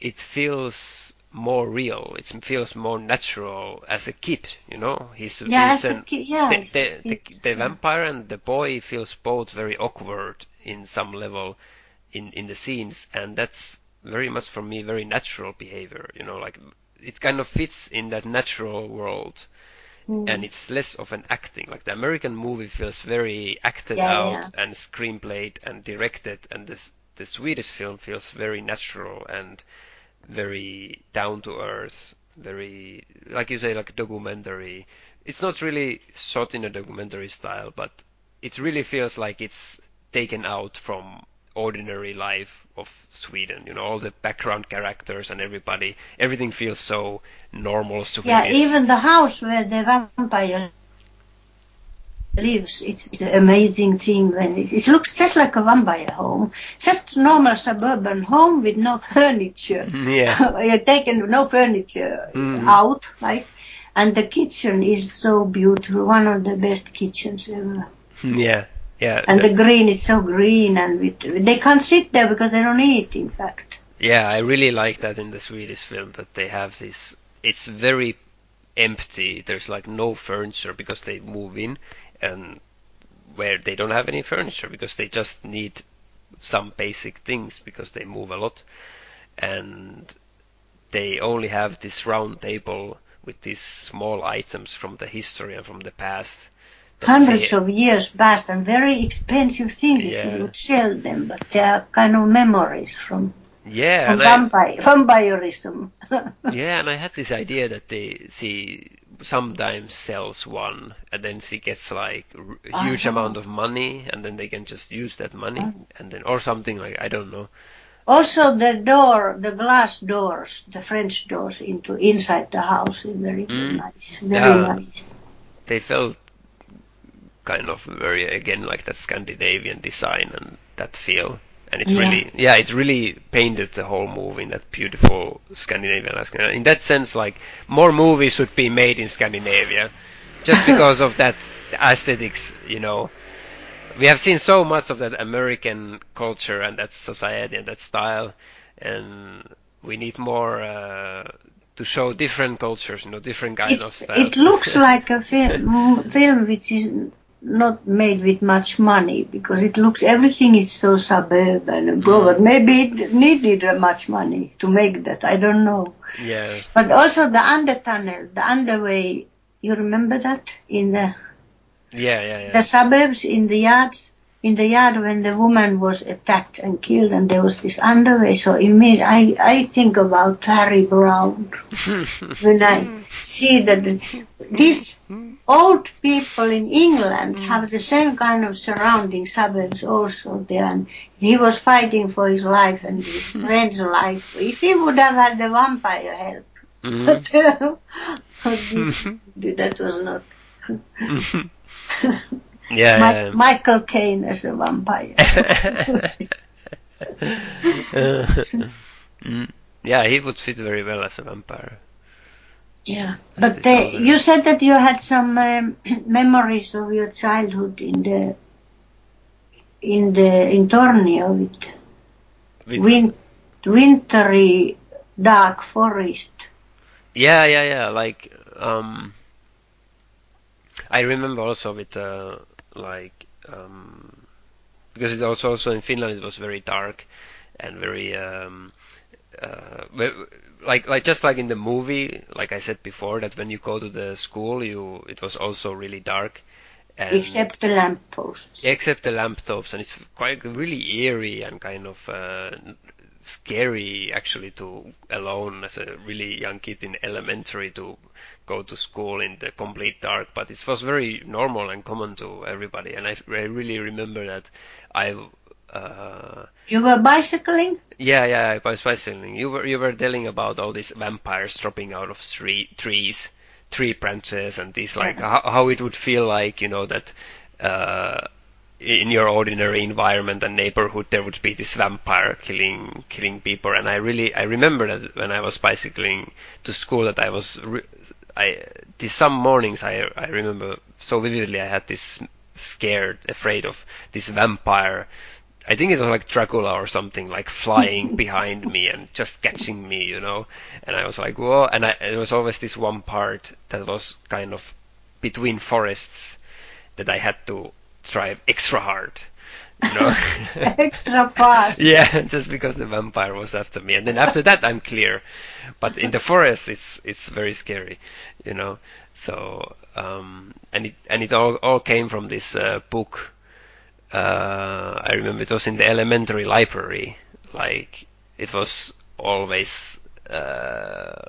It feels more real. It feels more natural as a kid. You know, he's, Yeah, he's as a an- kid, yeah, the, the, the, the vampire and the boy feels both very awkward in some level in in the scenes, and that's very much for me very natural behavior. You know, like it kind of fits in that natural world. Mm. And it's less of an acting. Like the American movie feels very acted Yeah, out and screenplayed and directed, and this the Swedish film feels very natural and very down to earth, very like you say, like documentary. It's not really shot in a documentary style, but it really feels like it's taken out from ordinary life of Sweden. You know, all the background characters and everybody, everything feels so normal Swedish. Yeah, even the house where the vampire lives, it's, it's an amazing thing when it, it looks just like a vampire home. Just normal suburban home with no furniture. yeah, You're taken no furniture Mhm. out, like, and the kitchen is so beautiful, one of the best kitchens ever. yeah, yeah. And the green is so green, and with, they can't sit there because they don't eat. In fact, Yeah, I really like that in the Swedish film that they have this. It's very empty. There's like no furniture because they move in, and where they don't have any furniture because they just need some basic things because they move a lot, and they only have this round table with these small items from the history and from the past. hundreds of years past and very expensive things if you would sell them, but they are kind of memories from, yeah, from and I, vampirism. Yeah, and I had this idea that they she sometimes sells one, and then she gets like r- a huge Uh-huh. amount of money, and then they can just use that money, Oh. and then or something like I don't know. Also, the door, the glass doors, the French doors into inside the house is very Mm. nice, very Yeah. nice. They felt kind of very again like that Scandinavian design and that feel, and it Yeah. really yeah it really painted the whole movie in that beautiful Scandinavian. In that sense, like more movies should be made in Scandinavia, just because of that aesthetics, you know. we have seen so much of that American culture and that society and that style, and we need more uh, to show different cultures, you know, different kind of It's, style. it looks like a film, film which is not made with much money because it looks everything is so suburban and but maybe it needed much money to make that I don't know. Yeah, but also the under tunnel the underway you remember that? In the yeah, yeah, yeah. the suburbs in the yards in the yard when the woman was attacked and killed and there was this underway. So immediately I, I think about Harry Brown when I see that the- these old people in England have the same kind of surrounding suburbs also there. And he was fighting for his life and his friend's life. If he would have had the vampire help Mhm. but that was not yeah, Mi- yeah. Michael Caine as a vampire Mm. yeah, he would fit very well as a vampire. Yeah, but the uh, you said that you had some um, memories of your childhood in the in the in Tornio with With- win, wintry dark forest. Yeah, yeah, yeah. Like, um, I remember also with uh, like um, because it also also in Finland it was very dark and very um, uh, like like just like in the movie, like I said before, that when you go to the school, you it was also really dark. And Except the lampposts. except the lamp lampposts, and it's quite really eerie and kind of uh, scary actually to alone as a really young kid in elementary to go to school in the complete dark. But it was very normal and common to everybody, and I, I really remember that I. Uh, You were bicycling? yeah, yeah, I was bicycling. You were you were telling about all these vampires dropping out of tree, trees, tree branches, and this like how, how it would feel like, you know, that uh, in your ordinary environment and neighborhood there would be this vampire killing killing people. And I really I remember that when I was bicycling to school that I was re- I these some mornings I I remember so vividly I had this scared afraid of this vampire I think it was like Dracula or something, like flying behind me and just catching me, you know. And I was like, whoa! And I, there was always this one part that was kind of between forests that I had to drive extra hard You know? Extra fast. yeah, just because the vampire was after me, and then after that I'm clear. But in the forest, it's it's very scary, you know. So um, and it and it all all came from this uh, book. Uh, I remember it was in the elementary library. Like it was always uh,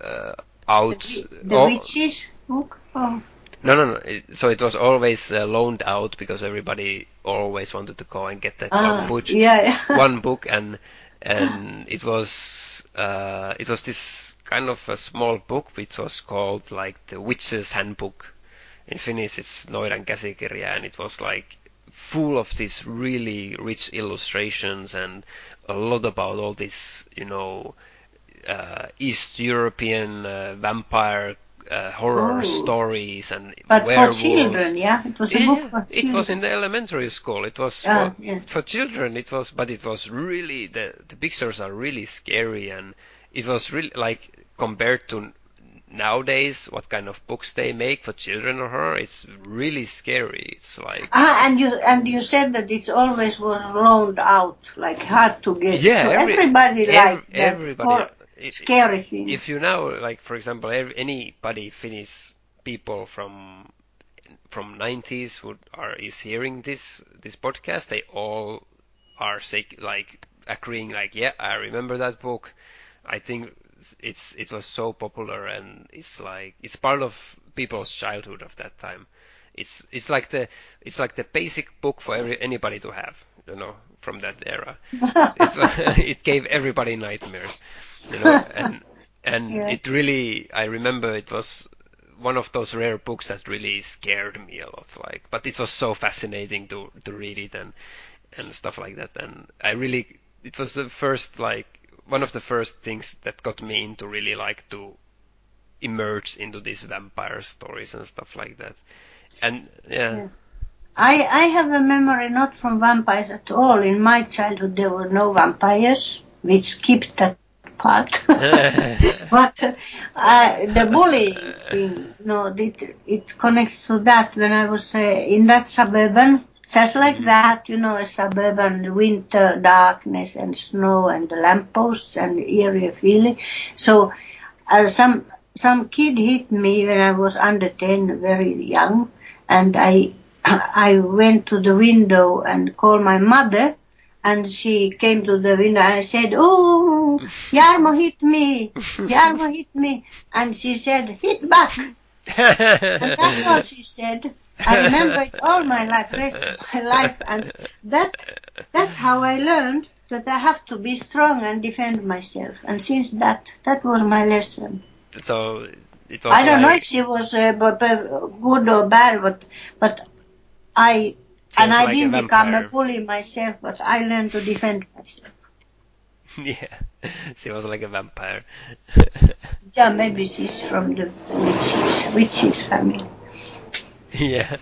uh, out. The, the witches book. Oh. No, no, no. It, so it was always uh, loaned out because everybody always wanted to go and get that Ah, one book, yeah. yeah. one book, and and it was uh, it was this kind of a small book which was called like the Witch's Handbook. In Finnish, it's Noidan käsikirja, and it was like full of these really rich illustrations and a lot about all these, you know, uh, East European uh, vampire uh, horror Oh. stories and But for children, yeah, it was a Yeah, book for it was in the elementary school. It was Ah, well, yeah. for children. It was, but it was really the the pictures are really scary, and it was really like compared to nowadays what kind of books they make for children or horror. It's really scary. It's like Ah, and you and you said that it's always was loaned out, like hard to get. yeah, so every- everybody ev- likes that everybody. hor- scary things. if you now like for example anybody Finnish people from from 90s who are is hearing this this podcast they all are like agreeing like yeah I remember that book. I think it's it was so popular and it's like it's part of people's childhood of that time. It's it's like the it's like the basic book for every anybody to have you know from that era. It's, it gave everybody nightmares you know and and Yeah. it really I remember it was one of those rare books that really scared me a lot like but it was so fascinating to to read it and and stuff like that and I really it was the first like one of the first things that got me into really like to emerge into these vampire stories and stuff like that and yeah, Yeah. I I have a memory not from vampires at all. In my childhood, there were no vampires. We skipped that part. but uh, the bullying thing, no, it, it connects to that. When I was uh, in that suburban, just like Mhm. that, you know, a suburban winter darkness and snow and the lampposts and eerie feeling. So uh, some some kid hit me when I was under ten, very young, and I I went to the window and called my mother, and she came to the window and I said, "Oh, Jarmo hit me, Jarmo hit me," and she said, "Hit back." And that's all she said. I remember it all my life, rest of my life, and that that's how I learned that I have to be strong and defend myself. And since that, that was my lesson. so it was I don't know if she was uh, good or bad, but but I and Feels I didn't become a bully myself, but I learned to defend myself. yeah she was like a vampire Yeah, maybe she's from the witches, witches family. yeah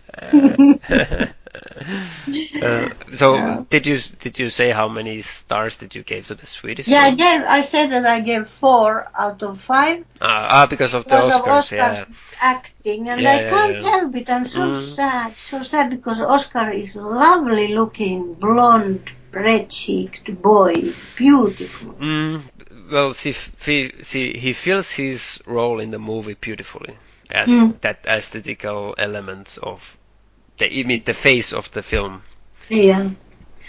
uh, so Yeah. did you did you say how many stars did you give to the Swedish Yeah, I gave. I said that I gave four out of five Ah, ah, because of the because of Oscars, Oscar's yeah. acting, and Yeah, I can't help it. I'm so Mm. sad, so sad because Oscar is lovely looking, blonde, red cheeked boy, beautiful. Mm, well, see, see, see, he fills his role in the movie beautifully as Mm. that aesthetical element of the image, the face of the film Yeah.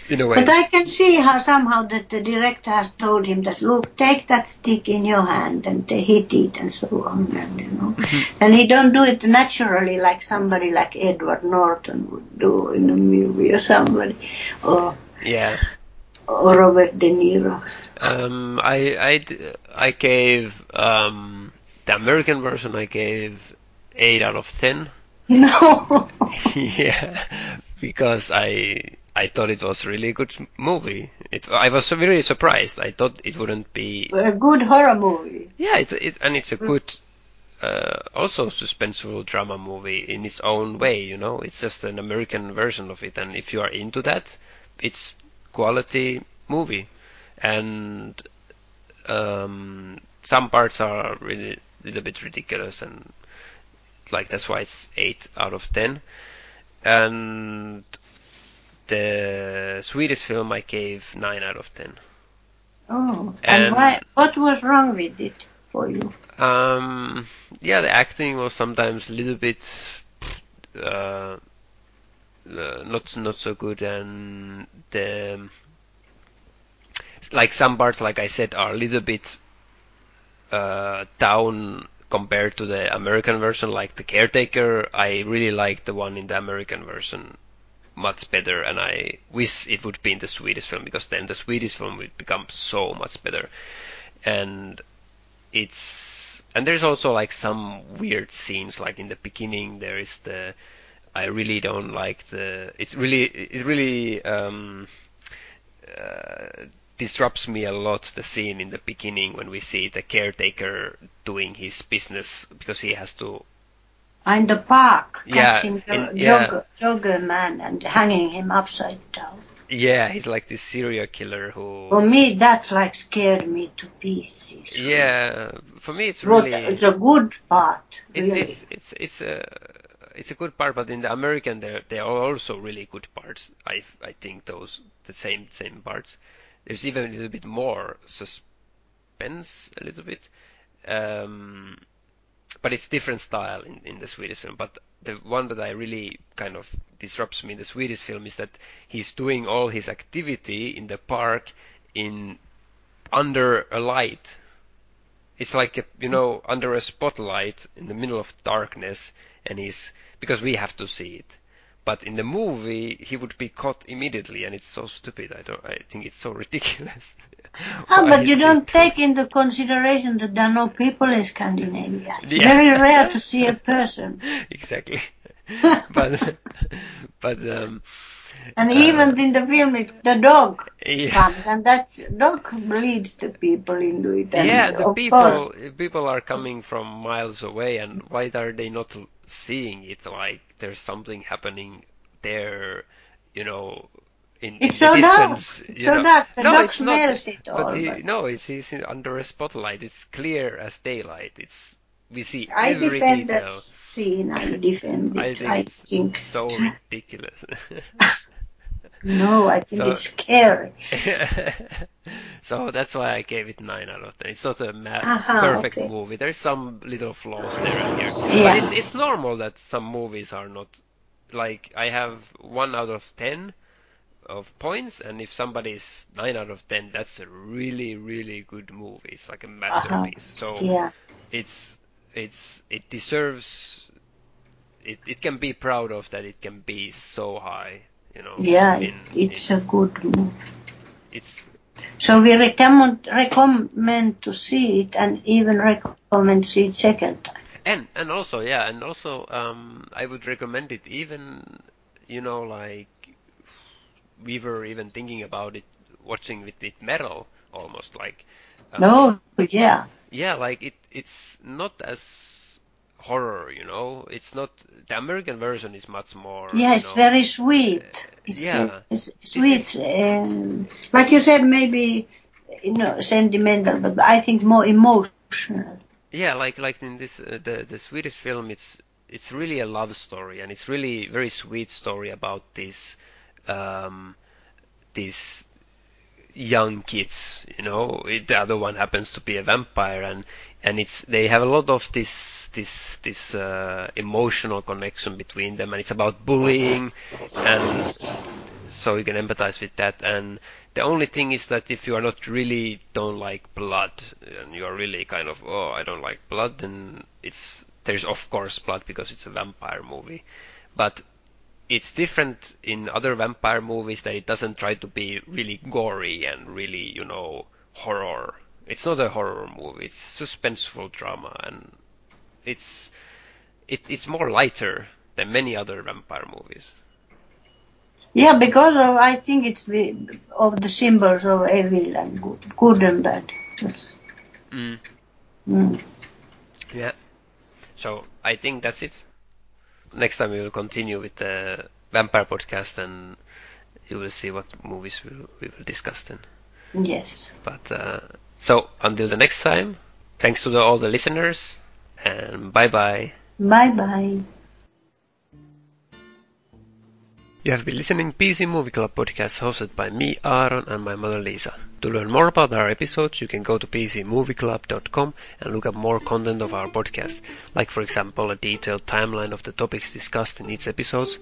in a way. But I can see how somehow that the director has told him that look, take that stick in your hand and they hit it and so on, and you know, and he don't do it naturally like somebody like Edward Norton would do in a movie or somebody, or yeah. or Robert De Niro. Um, I, I, I gave um, the American version. I gave eight out of ten. No, yeah, because I I thought it was really a good movie. It I was really surprised. I thought it wouldn't be. a good horror movie. Yeah, it's it and it's a good. Uh, also suspenseful drama movie in its own way, you know. It's just an American version of it, and if you are into that, it's quality movie. And um, some parts are really a little bit ridiculous, and like that's why it's eight out of ten. And the Swedish film I gave nine out of ten. Oh, and, And- why? What was wrong with it for you? Um, yeah, the acting was sometimes a little bit uh, uh, not not so good, and the like some parts, like I said, are a little bit uh, down compared to the American version. Like the Caretaker, I really like the one in the American version much better, and I wish it would be in the Swedish film because then the Swedish film would become so much better. And it's and there's also like some weird scenes like in the beginning there is the I really don't like the it's really it really um uh, disrupts me a lot the scene in the beginning when we see the caretaker doing his business because he has to In the park, Yeah, catching the in- yeah. jogger, jogger man and hanging him upside down. yeah he's like this serial killer who For me, that like scared me to pieces. yeah for me it's really it's a good part, It's really. it's it's it's a it's a good part, but in the American there there are also really good parts. I I think those the same same parts. There's even a little bit more suspense, a little bit, um, but it's different style in in the Swedish film. But the one that I really kind of disrupts me in the Swedish film is that he's doing all his activity in the park in under a light it's like a, you know under a spotlight in the middle of darkness and he's because we have to see it but in the movie he would be caught immediately and it's so stupid i don't i think it's so ridiculous Ah, but you don't take into consideration that there are no people in Scandinavia. It's Yeah. very rare to see a person. exactly but but um And Uh, even in the film, it, the dog yeah comes, and that dog leads the people into it. And yeah the of people course, people are coming from miles away and why are they not seeing it like there's something happening there you know in, in It's the so dark. distance It's you so know. dark. The no dog it's not smells it but all, he, but- no it's he's under a spotlight it's clear as daylight it's we see I every defend detail that scene. I defend it. I think I it's think so ridiculous no, I think So- it's scary. so that's why I gave it nine out of ten. It's not a ma- Aha, perfect okay. movie. There's some little flaws there and here, Yeah. but it's it's normal that some movies are not like I have one out of ten of points, and if somebody's nine out of ten, that's a really really good movie. It's like a masterpiece. So Yeah. it's it's it deserves it it can be proud of that it can be so high. You know. Yeah, in- it's in- a good movie. it's So we recommend recommend to see it, and even recommend to see it second time. And and also yeah, and also um, I would recommend it even you know like we were even thinking about it watching with with metal almost like um, No, yeah, yeah like it it's not as horror you know it's not the American version is much more yeah, it's know, very sweet. It's, yeah. uh, it's sweet, is- um, like you said, maybe you know sentimental, but I think more emotional. Yeah, like like in this uh, the the Swedish film, it's it's really a love story, and it's really very sweet story about this um, these young kids. You know, it, the other one happens to be a vampire, and and it's they have a lot of this this this uh, emotional connection between them, and it's about bullying, and so you can empathize with that. And the only thing is that if you are not really don't like blood, and you are really kind of oh I don't like blood, then it's there's of course blood because it's a vampire movie, but it's different in other vampire movies that it doesn't try to be really gory and really you know horror. It's not a horror movie. It's suspenseful drama and it's it, it's more lighter than many other vampire movies. Yeah, because of I think it's the, of the symbols of evil and good, good and bad. Mm. Mm. Yeah. So I think that's it. Next time we will continue with the vampire podcast and you will see what movies we will, we will discuss then. Yes. But uh, so until the next time, thanks to the, all the listeners and bye bye. Bye bye. You have been listening PC Movie Club podcast hosted by me, Aaron, and my mother Lisa. To learn more about our episodes, you can go to pcmovieclub.com and look up more content of our podcast, like for example a detailed timeline of the topics discussed in each episode,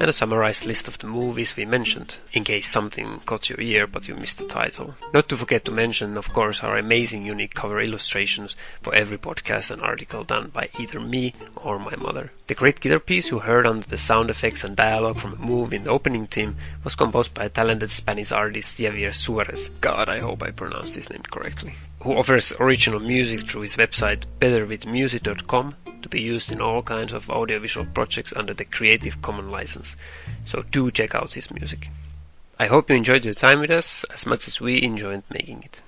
and a summarized list of the movies we mentioned, in case something caught your ear but you missed the title. Not to forget to mention, of course, our amazing unique cover illustrations for every podcast and article done by either me or my mother. The great guitar piece you heard under the sound effects and dialogue from a movie in the opening theme was composed by talented Spanish artist Javier Suarez. God, I hope I pronounced his name correctly. Who offers original music through his website betterwithmusic.com to be used in all kinds of audiovisual projects under the Creative Commons license. So do check out his music. I hope you enjoyed your time with us as much as we enjoyed making it.